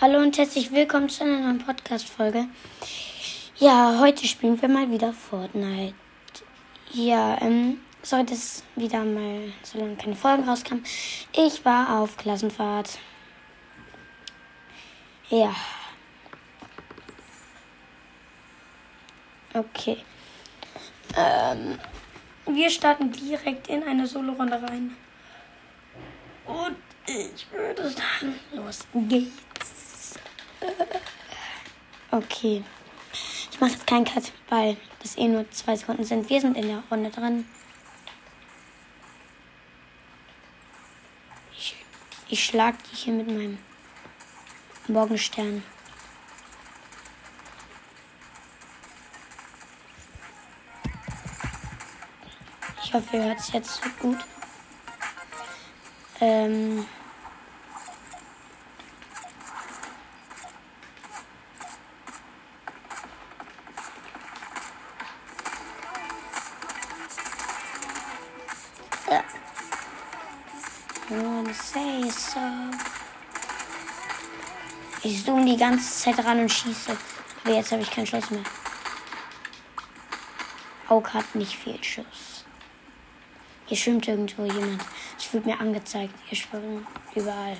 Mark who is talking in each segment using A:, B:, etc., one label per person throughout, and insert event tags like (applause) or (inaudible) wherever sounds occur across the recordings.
A: Hallo und herzlich willkommen zu einer neuen Podcast-Folge. Ja, heute spielen wir mal wieder Fortnite. Ja, ähm, sorry, dass wieder mal so lange keine Folgen rauskamen. Ich war auf Klassenfahrt. Ja. Okay. Ähm, wir starten direkt in eine Solo-Runde rein. Und ich würde sagen, los geht's. Okay. Ich mache jetzt keinen Cut, weil das eh nur zwei Sekunden sind. Wir sind in der Runde drin. Ich, ich schlag die hier mit meinem Morgenstern. Ich hoffe, ihr hört es jetzt gut. Ähm. Ganze Zeit ran und schieße. Aber jetzt habe ich keinen Schuss mehr. Hauk hat nicht viel Schuss. Hier schwimmt irgendwo jemand. Es wird mir angezeigt. Hier schwimmen überall.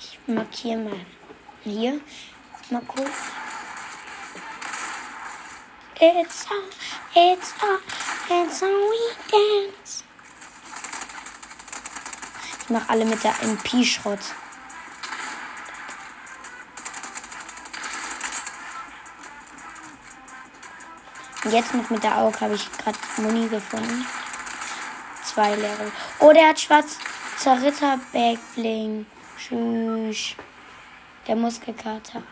A: Ich markiere mal hier. Mal kurz. It's on, it's on, it's on weekends. Ich mache alle mit der MP-Schrott. Und jetzt noch mit der Auge habe ich gerade Muni gefunden. Zwei leere. Oh, der hat schwarzer Ritter Backbling. Tschüss. Der Muskelkater.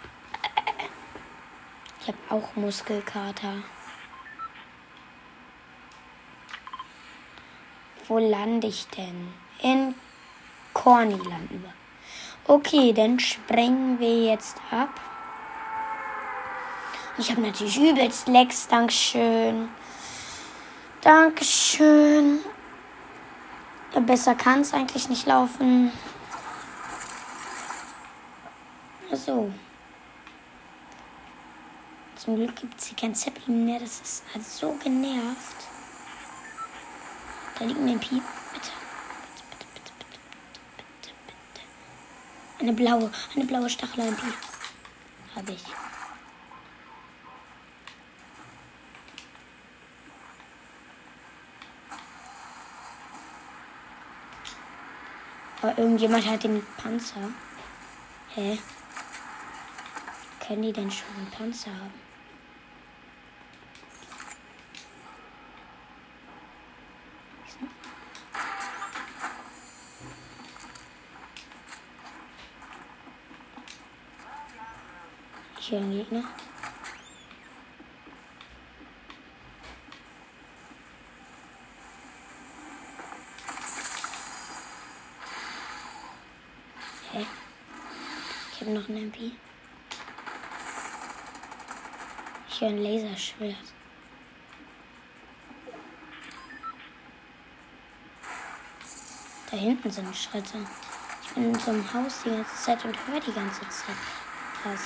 A: Ich habe auch Muskelkater. Wo lande ich denn? In Corny landen wir. Okay, dann sprengen wir jetzt ab. Ich habe natürlich übelst Lecks. Dankeschön. Dankeschön. Ja, besser kann es eigentlich nicht laufen. So. Zum Glück gibt es hier kein Zeppelin mehr. Das ist hat so genervt. Da liegt ein Piep. Bitte. Bitte, bitte, bitte, bitte, bitte, bitte. Eine blaue, eine blaue Stachel-MP. Habe ich. Aber irgendjemand hat den Panzer. Hä? Können die denn schon einen Panzer haben? Ich höre einen Gegner. Hä? Ich habe noch einen MP. Ich höre ein Laserschwert. Da hinten sind Schritte. Ich bin in so einem Haus die ganze Zeit und höre die ganze Zeit was.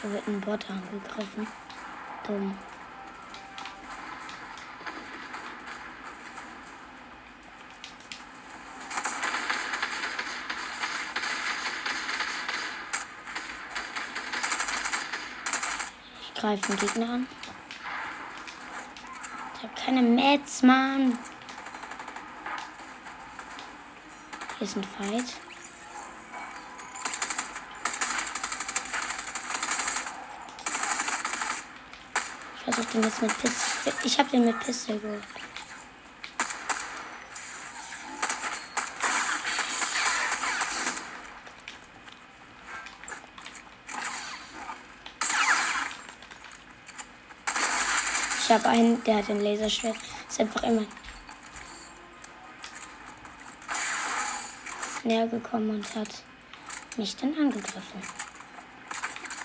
A: Da wird ein Angegriffen. Dumm. Ich greife den Gegner an. Ich habe keine Mets, Mann. Hier ist ein Fight. Ich versuche den jetzt mit Pistol. Ich habe den mit Pistol geholt. Ich habe einen, der hat ein Laserschwert. Ist einfach immer näher gekommen und hat mich dann angegriffen.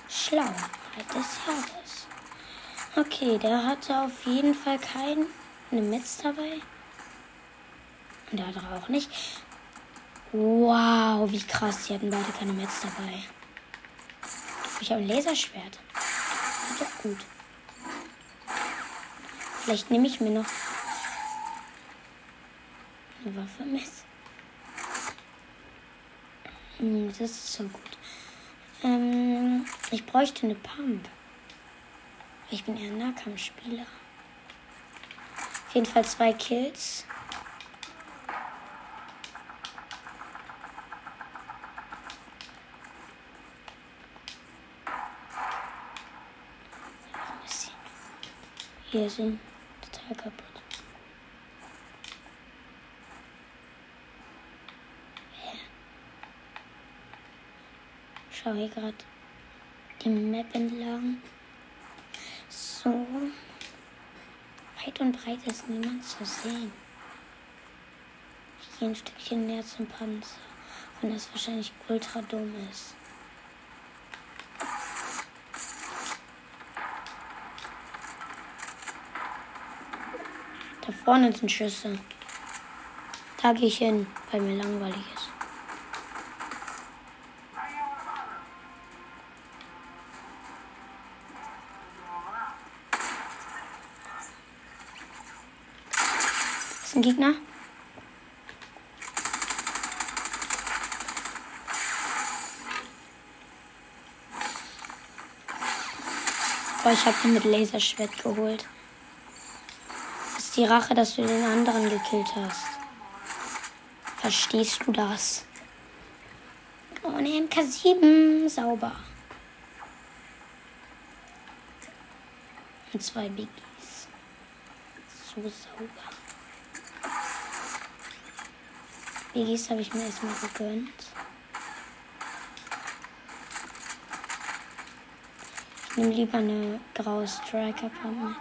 A: Schlauheit des Jahres. Okay, der hatte auf jeden Fall keine Metz dabei. Und der andere auch nicht. Wow, wie krass. Die hatten beide keine Metz dabei. Ich habe ein Laserschwert. Das ist doch gut. Vielleicht nehme ich mir noch eine Waffe mit. Hm, das ist so gut. Ähm, ich bräuchte eine Pump. Ich bin eher ein Nahkampfspieler. Auf jeden Fall zwei Kills. Hier sind total kaputt. schaue hier gerade die Map entlang. So. Weit und breit ist niemand zu sehen. Ich gehe ein Stückchen näher zum Panzer, wenn das wahrscheinlich ultra dumm ist. Da vorne sind Schüsse. Da gehe ich hin, weil mir langweilig ist. Ein Gegner. Oh, ich habe ihn mit Laserschwert geholt. Das ist die Rache, dass du den anderen gekillt hast. Verstehst du das? Ohne MK7. Sauber. Und zwei Biggies. So sauber. Biggies habe ich mir erstmal gegönnt. Ich nehme lieber eine graue Striker Pump mit.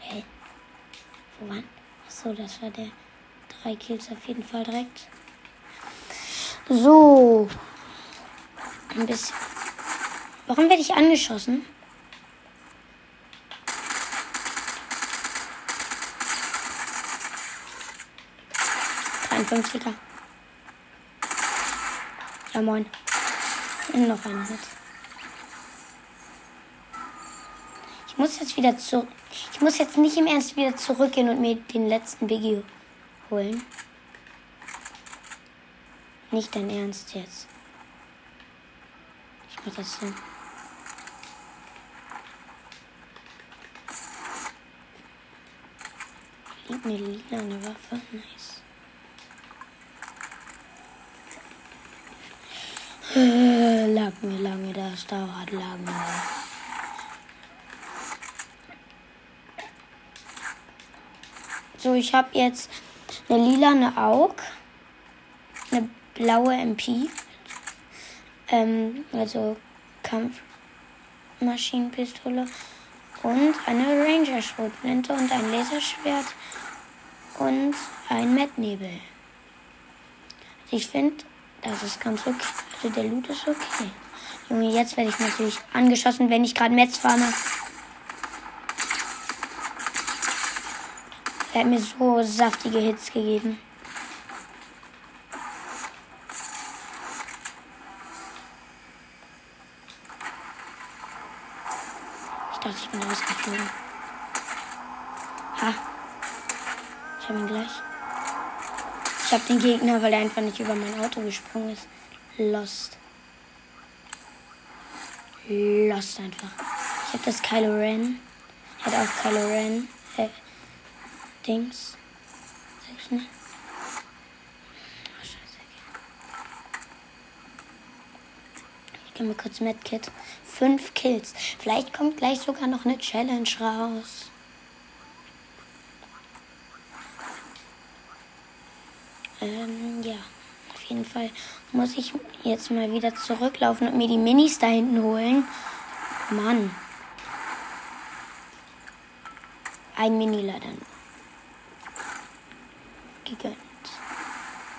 A: Hey. Wo waren? Achso, das war der. Drei Kills auf jeden Fall direkt. So. Ein bisschen Warum werde ich angeschossen? er Ja, moin. Und noch ein Hit. Ich muss jetzt wieder zu. Ich muss jetzt nicht im Ernst wieder zurückgehen und mir den letzten Biggie holen. Nicht dein Ernst jetzt. Ich mach das so. Liegt eine lila eine Waffe. Nice. Äh, lag mir lange, das dauert lange. So, ich habe jetzt eine lila eine AUG, eine blaue MP, ähm, also Kampfmaschinenpistole und eine Ranger-Schrotflinte und ein Laserschwert und ein Mettnebel. Ich finde, das ist ganz okay. Also der Loot ist okay. Junge, jetzt werde ich natürlich angeschossen, wenn ich gerade Metz farme. Er hat mir so saftige Hits gegeben. dachte, ich bin rausgeflogen. Ha. Ich habe ihn gleich. Ich habe den Gegner, weil er einfach nicht über mein Auto gesprungen ist. Lost. Lost einfach. Ich habe das Kylo Ren. Er hat auch Kylo Ren. Äh, Dings. Sag ich nicht. Ich kann mir kurz Medkit. Fünf Kills. Vielleicht kommt gleich sogar noch eine Challenge raus. Ähm, ja. Auf jeden Fall muss ich jetzt mal wieder zurücklaufen und mir die Minis da hinten holen. Mann. Ein Mini leider nur. Gegönnt.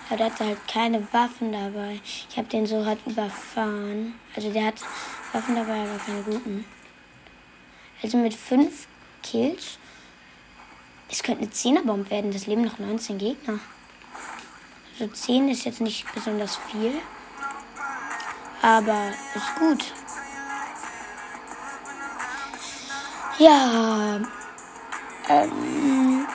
A: Aber der hatte halt keine Waffen dabei. Ich habe den so hart überfahren. Also der hat Waffen dabei, aber keine guten. Also mit fünf Kills. Es könnte eine 10er Bomb werden. Das leben noch 19 Gegner. Also 10 ist jetzt nicht besonders viel. Aber ist gut. Ja. Ähm.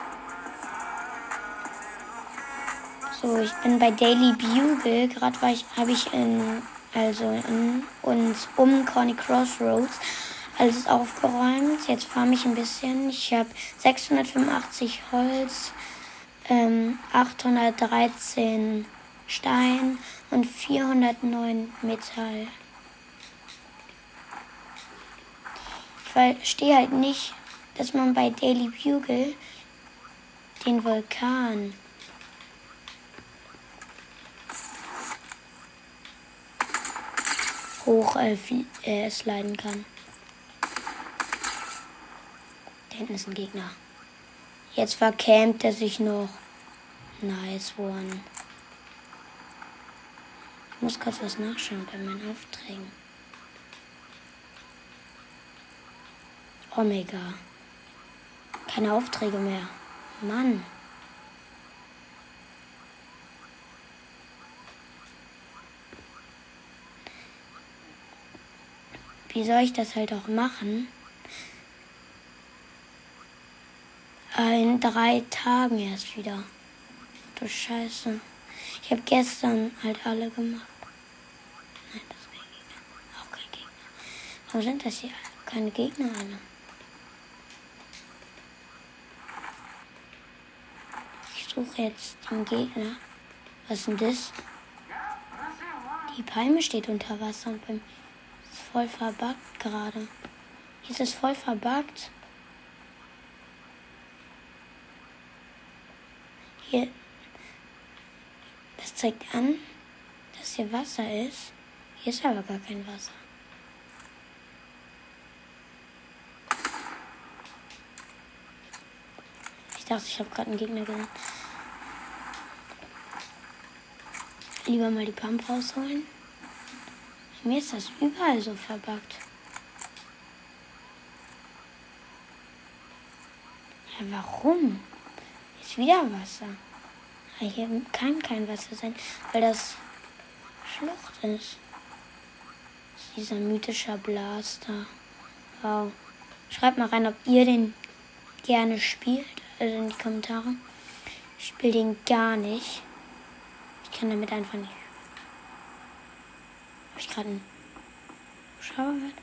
A: So, ich bin bei Daily Bugle. Gerade war ich, habe ich in, also in uns um Corny Crossroads alles aufgeräumt. Jetzt fahre ich ein bisschen. Ich habe 685 Holz, ähm, 813 Stein und 409 Metall. Ich verstehe halt nicht, dass man bei Daily Bugle den Vulkan hoch äh, äh, sliden kann. Da hinten ist ein Gegner. Jetzt verkämmt er sich noch. Nice one. Ich muss kurz was nachschauen bei meinen Aufträgen. Omega. Keine Aufträge mehr. Mann. Wie soll ich das halt auch machen? In drei Tagen erst wieder. Du Scheiße. Ich habe gestern halt alle gemacht. Nein, das ist kein Gegner. Auch kein Gegner. Warum sind das hier keine Gegner alle? Ich suche jetzt den Gegner. Was ist denn das? Die Palme steht unter Wasser und ist voll verbuggt gerade. Hier ist es voll verbuggt. Hier, das zeigt an, dass hier Wasser ist. Hier ist aber gar kein Wasser. Ich dachte, ich habe gerade einen Gegner gesehen. Lieber mal die Pump rausholen. Mir ist das überall so verbuggt. Ja, warum? Ist wieder Wasser. Hier kann kein Wasser sein, weil das Schlucht ist. Ist dieser mythische Blaster. Wow. Schreibt mal rein, ob ihr den gerne spielt. Also in die Kommentare. Ich spiele den gar nicht. Ich kann damit einfach nicht habe ich gerade einen Schauer gehört?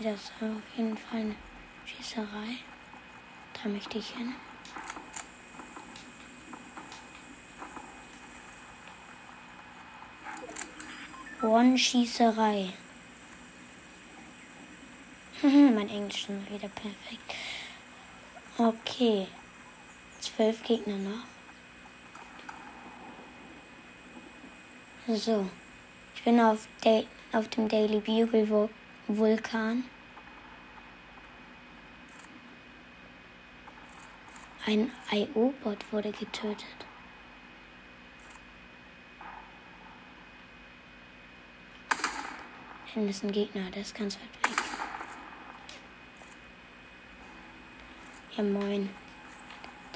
A: Das ist auf jeden Fall eine Schießerei. Da möchte ich hin. One-Schießerei. (laughs) mein Englisch ist mal wieder perfekt. Okay. Zwölf Gegner noch. So bin auf, auf dem Daily Bugle Vulkan. Ein IO-Bot wurde getötet. Hinten ist ein Gegner, der ist ganz weit weg. Ja, moin.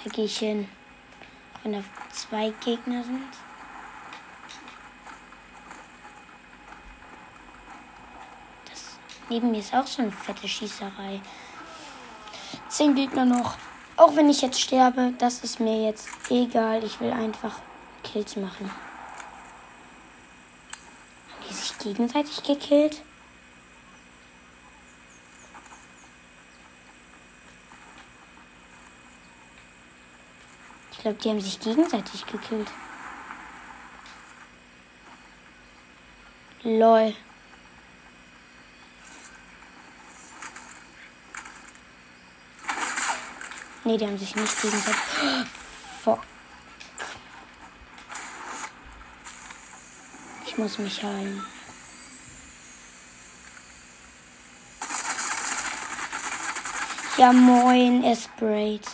A: Da gehe ich hin. Wenn da zwei Gegner sind. Neben mir ist auch so eine fette Schießerei. Zehn Gegner noch. Auch wenn ich jetzt sterbe, das ist mir jetzt egal. Ich will einfach Kills machen. Gegenseitig gekillt? Ich glaube, die haben sich gegenseitig gekillt. Lol. Ne, die haben sich nicht gegenseitig. (gasps) Fuck. Ich muss mich heilen. Ja, moin, sprayt.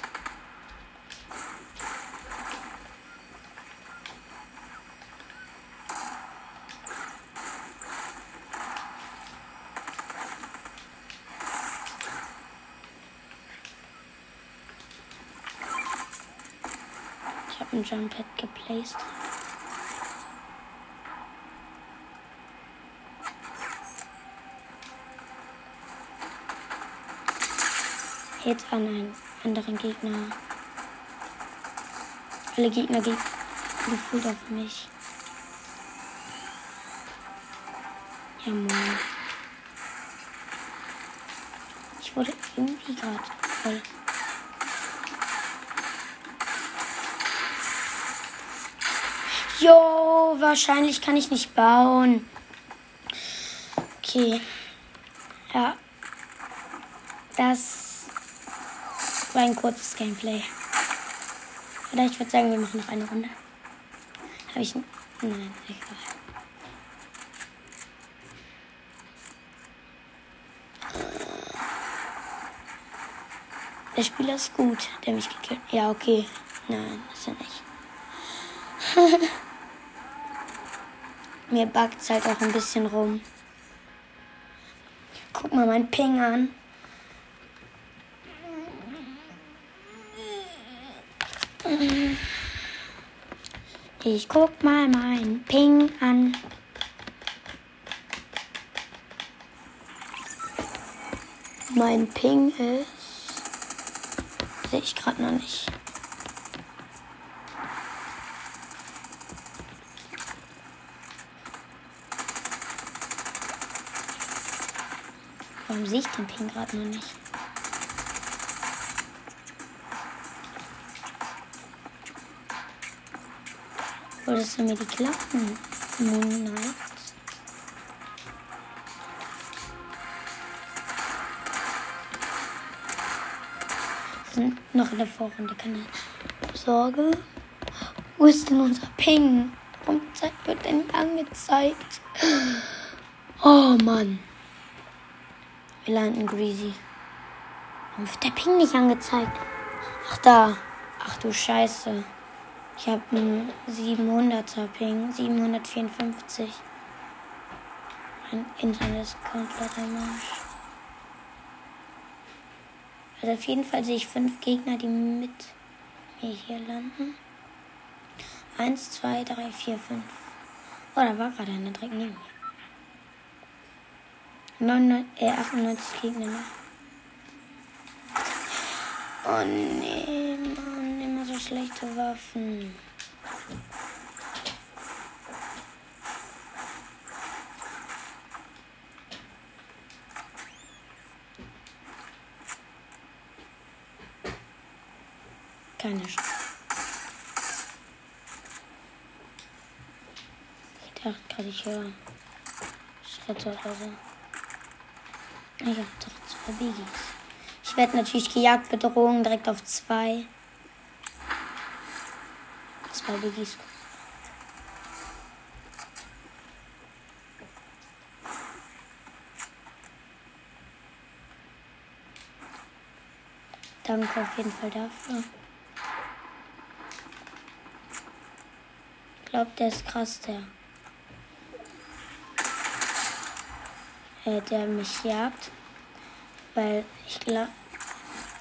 A: Ich habe ein Jump Pad geplaced. Hit an einen anderen Gegner. Alle Gegner gehen gefühlt auf mich. Ja, moin. Ich wurde irgendwie gerade voll. Jo, wahrscheinlich kann ich nicht bauen. Okay. Ja. Das war ein kurzes Gameplay. Oder ich würde sagen, wir machen noch eine Runde. Habe ich. Nein, egal. Der Spieler ist gut, der mich gekillt Ja, okay. Nein, ist er nicht. (laughs) Mir buggt es halt auch ein bisschen rum. Guck mal mein Ping an. Ich guck mal mein Ping an. Mein Ping ist. Sehe ich gerade noch nicht. Warum sehe ich den Ping gerade noch nicht? Wolltest du mir die klappen? Moon Knight. sind noch in der Vorrunde, keine Sorge. Wo ist denn unser Ping? Warum wird nicht angezeigt? Oh Mann. Wir landen Greasy. Warum wird der Ping nicht angezeigt? Ach da. Ach du Scheiße. Ich habe einen 700er Ping. 754. Mein Internet ist komplett am Arsch. Also auf jeden Fall sehe ich fünf Gegner, die mit mir hier landen. Eins, zwei, drei, vier, fünf. Oh, da war gerade einer direkt neben mir. 99, äh, 98 Gegner noch. Oh nee, so schlechte Waffen. Keine Chance. Ich dachte gerade, ich höre Schritte oder so. Ich habe doch zwei Biggies. Ich werde natürlich gejagt, Bedrohung direkt auf zwei. Zwei Biggies. Danke auf jeden Fall dafür. Ich glaube, der ist krass, der. Äh, der mich jagt. Weil ich glaube,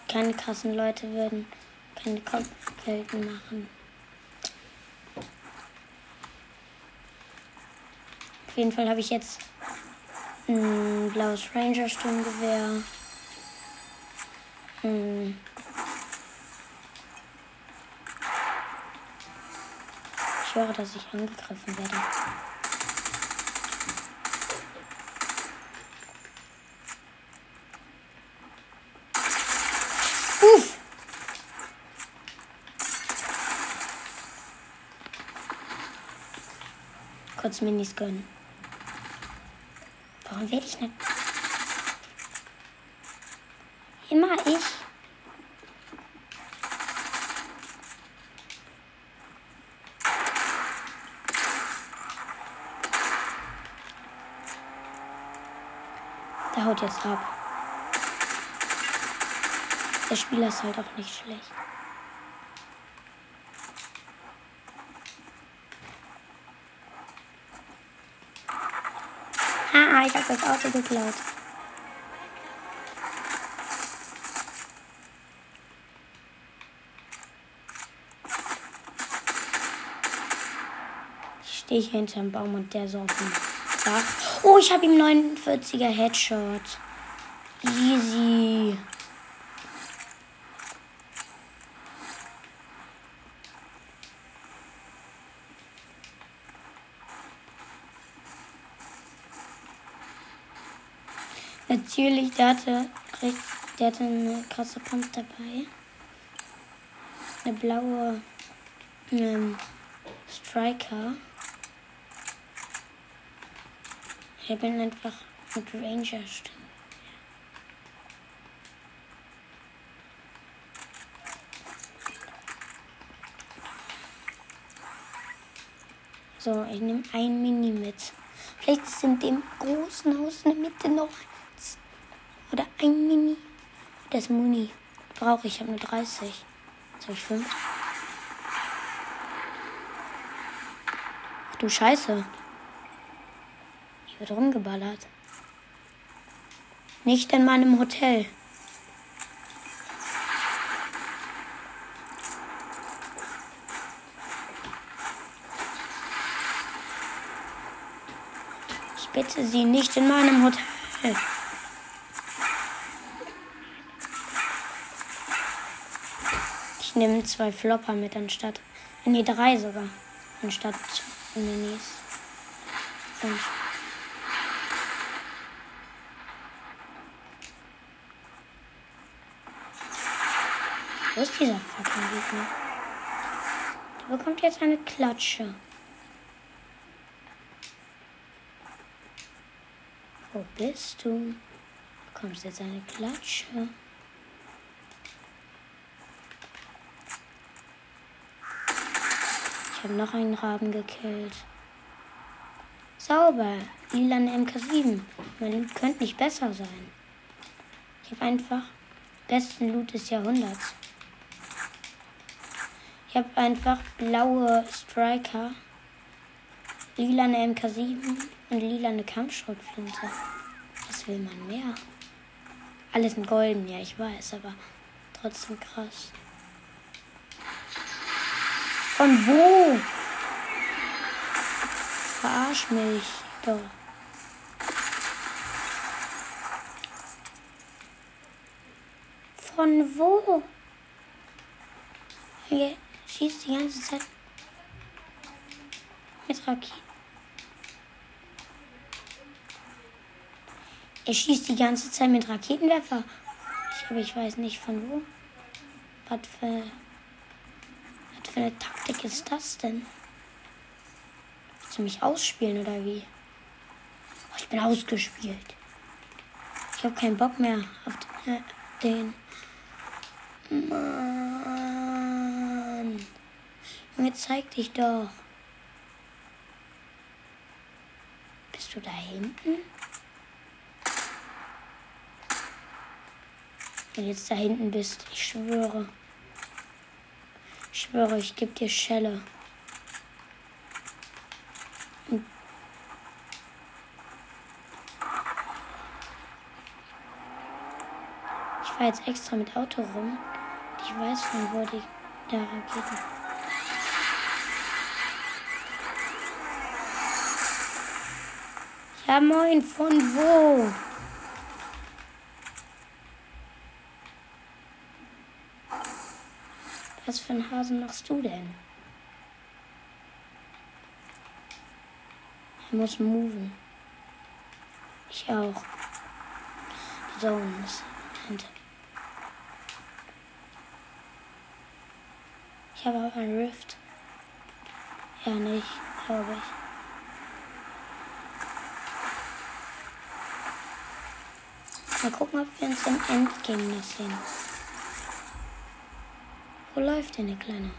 A: keine krassen Leute würden keine Kopfgelden machen. Auf jeden Fall habe ich jetzt ein blaues Ranger Sturmgewehr. Hm. Ich höre, dass ich angegriffen werde. Uff. Kurz Minis gönnen. Warum werde ich nicht. Immer ich. Der haut jetzt ab. Der Spieler ist halt auch nicht schlecht. Ah, ich habe das Auto geklaut. Ich stehe hier hinterm Baum und der so auf dem Dach. Oh, ich habe ihm 49er Headshot. Easy. Natürlich, der hatte, der hatte eine krasse Pump dabei. Eine blaue ähm, Striker. Ich bin einfach mit Ranger Stimme. So, ich nehme ein Mini mit. Vielleicht ist in dem großen Haus in der Mitte noch oder ein Mini. Das Muni brauche ich. Ich habe nur 30. Jetzt habe ich 5. Ach du Scheiße. Hier wird rumgeballert. Nicht in meinem Hotel. Ich bitte Sie nicht in meinem Hotel. Ich nehme zwei Flopper mit anstatt. Nee, drei sogar. Anstatt Minis. Und Wo ist dieser fucking Gegner? Der bekommt jetzt eine Klatsche. Wo bist du? Du bekommst jetzt eine Klatsche. Ich habe noch einen Raben gekillt. Sauber. Lilan MK7. Mein Loot könnte nicht besser sein. Ich habe einfach besten Loot des Jahrhunderts. Ich habe einfach blaue Striker, lilane MK7 und lilane Kampfschrotflinte. Was will man mehr? Alles in golden, ja, ich weiß, aber trotzdem krass. Von wo? Verarsch mich doch. Von wo? Er schießt die ganze Zeit mit Raketen. Er schießt die ganze Zeit mit Raketenwerfer. Ich, aber ich weiß nicht von wo. Was für für eine Taktik ist das denn? Willst du mich ausspielen oder wie? Oh, ich bin ausgespielt. Ich habe keinen Bock mehr auf den. Mann. Junge, zeig dich doch. Bist du da hinten? Wenn du jetzt da hinten bist, ich schwöre. Schwöre, ich gebe dir Schelle. Ich fahre jetzt extra mit Auto rum. Ich weiß von wo die da Raketen. Ja moin, von wo? Was für ein Hasen machst du denn? Er muss moven. Ich auch. Die Zone ist. Ich habe auch ein Rift. Ja, nicht, glaube ich. Mal gucken, ob wir uns im Endgame noch sehen. Wo läuft denn der kleine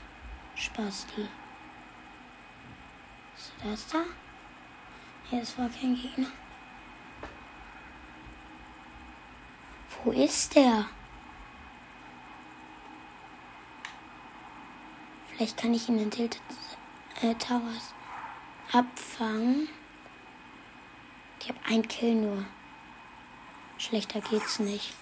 A: Spasti? Ist das da? Hier, es war kein Gegner. Wo ist der? Vielleicht kann ich ihn in Tilted äh, Towers abfangen. Ich habe ein Kill nur. Schlechter geht's nicht.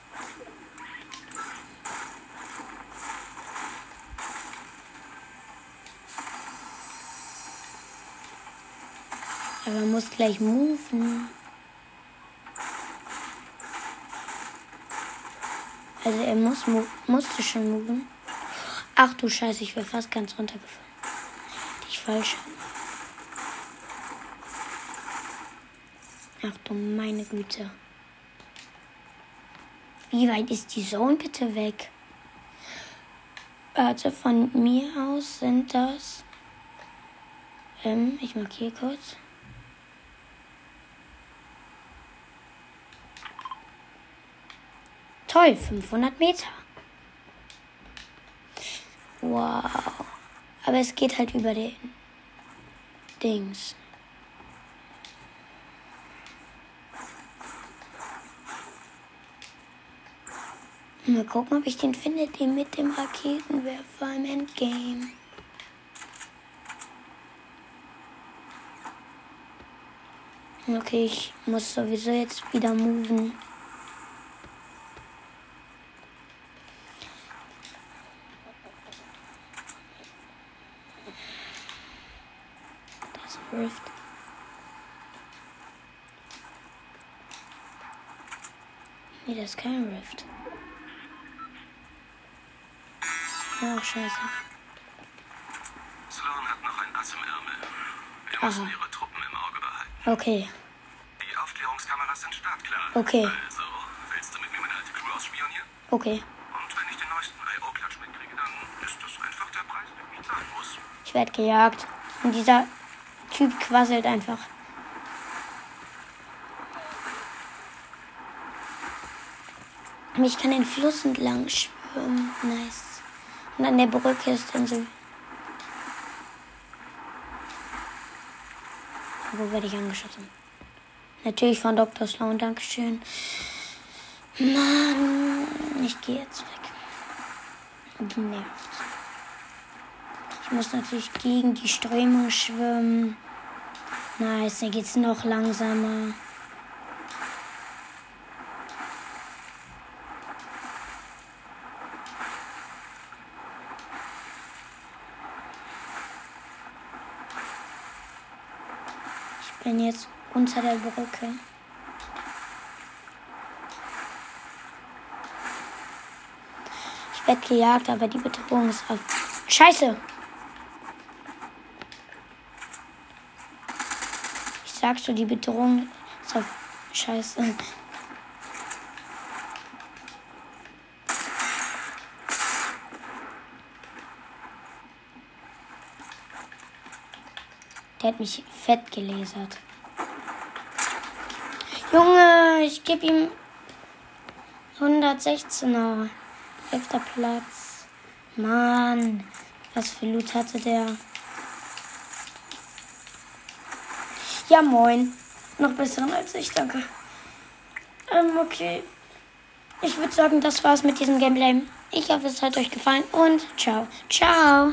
A: Aber man muss gleich moven. Also er muss musste schon moven. Ach du Scheiße, ich wäre fast ganz runtergefallen. Ich falsch. Ach du meine Güte. Wie weit ist die Zone bitte weg? Warte, von mir aus sind das. Ähm, ich markiere kurz. Toll, 500 Meter. Wow. Aber es geht halt über den Dings. Mal gucken, ob ich den finde, den mit dem Raketenwerfer im Endgame. Okay, ich muss sowieso jetzt wieder moven. Rift. Das ist kein Rift. Ja, auch scheiße.
B: Sloan hat noch ein Ass im Ärmel. Wir müssen ihre Truppen im Auge behalten.
A: Okay.
B: Die Aufklärungskameras sind startklar.
A: Okay.
B: Also, willst du mit mir meine alte Crew ausspionieren?
A: Okay.
B: Und wenn ich den neuesten IO-Klatsch mitkriege, dann ist das einfach der Preis, den ich zahlen muss.
A: Ich werde gejagt. Und dieser Typ quasselt einfach. Ich kann den Fluss entlang schwimmen. Nice. Und an der Brücke ist dann so. Wo werde ich angeschossen? Natürlich von Dr. Sloan, Dankeschön. Mann, ich gehe jetzt weg. Genervt. Ich muss natürlich gegen die Strömung schwimmen. Nice, dann geht's noch langsamer. Ich bin jetzt unter der Brücke. Ich werde gejagt, aber die Bedrohung ist auf. Scheiße! Ich sagst du, die Bedrohung ist auf. Scheiße. Der hat mich fett gelasert. Junge, ich gebe ihm 116er. Elfter Platz. Mann, was für Loot hatte der? Ja, moin. Noch besseren als ich, danke. Ähm, okay. Ich würde sagen, das war's mit diesem Gameplay. Ich hoffe, es hat euch gefallen und ciao. Ciao.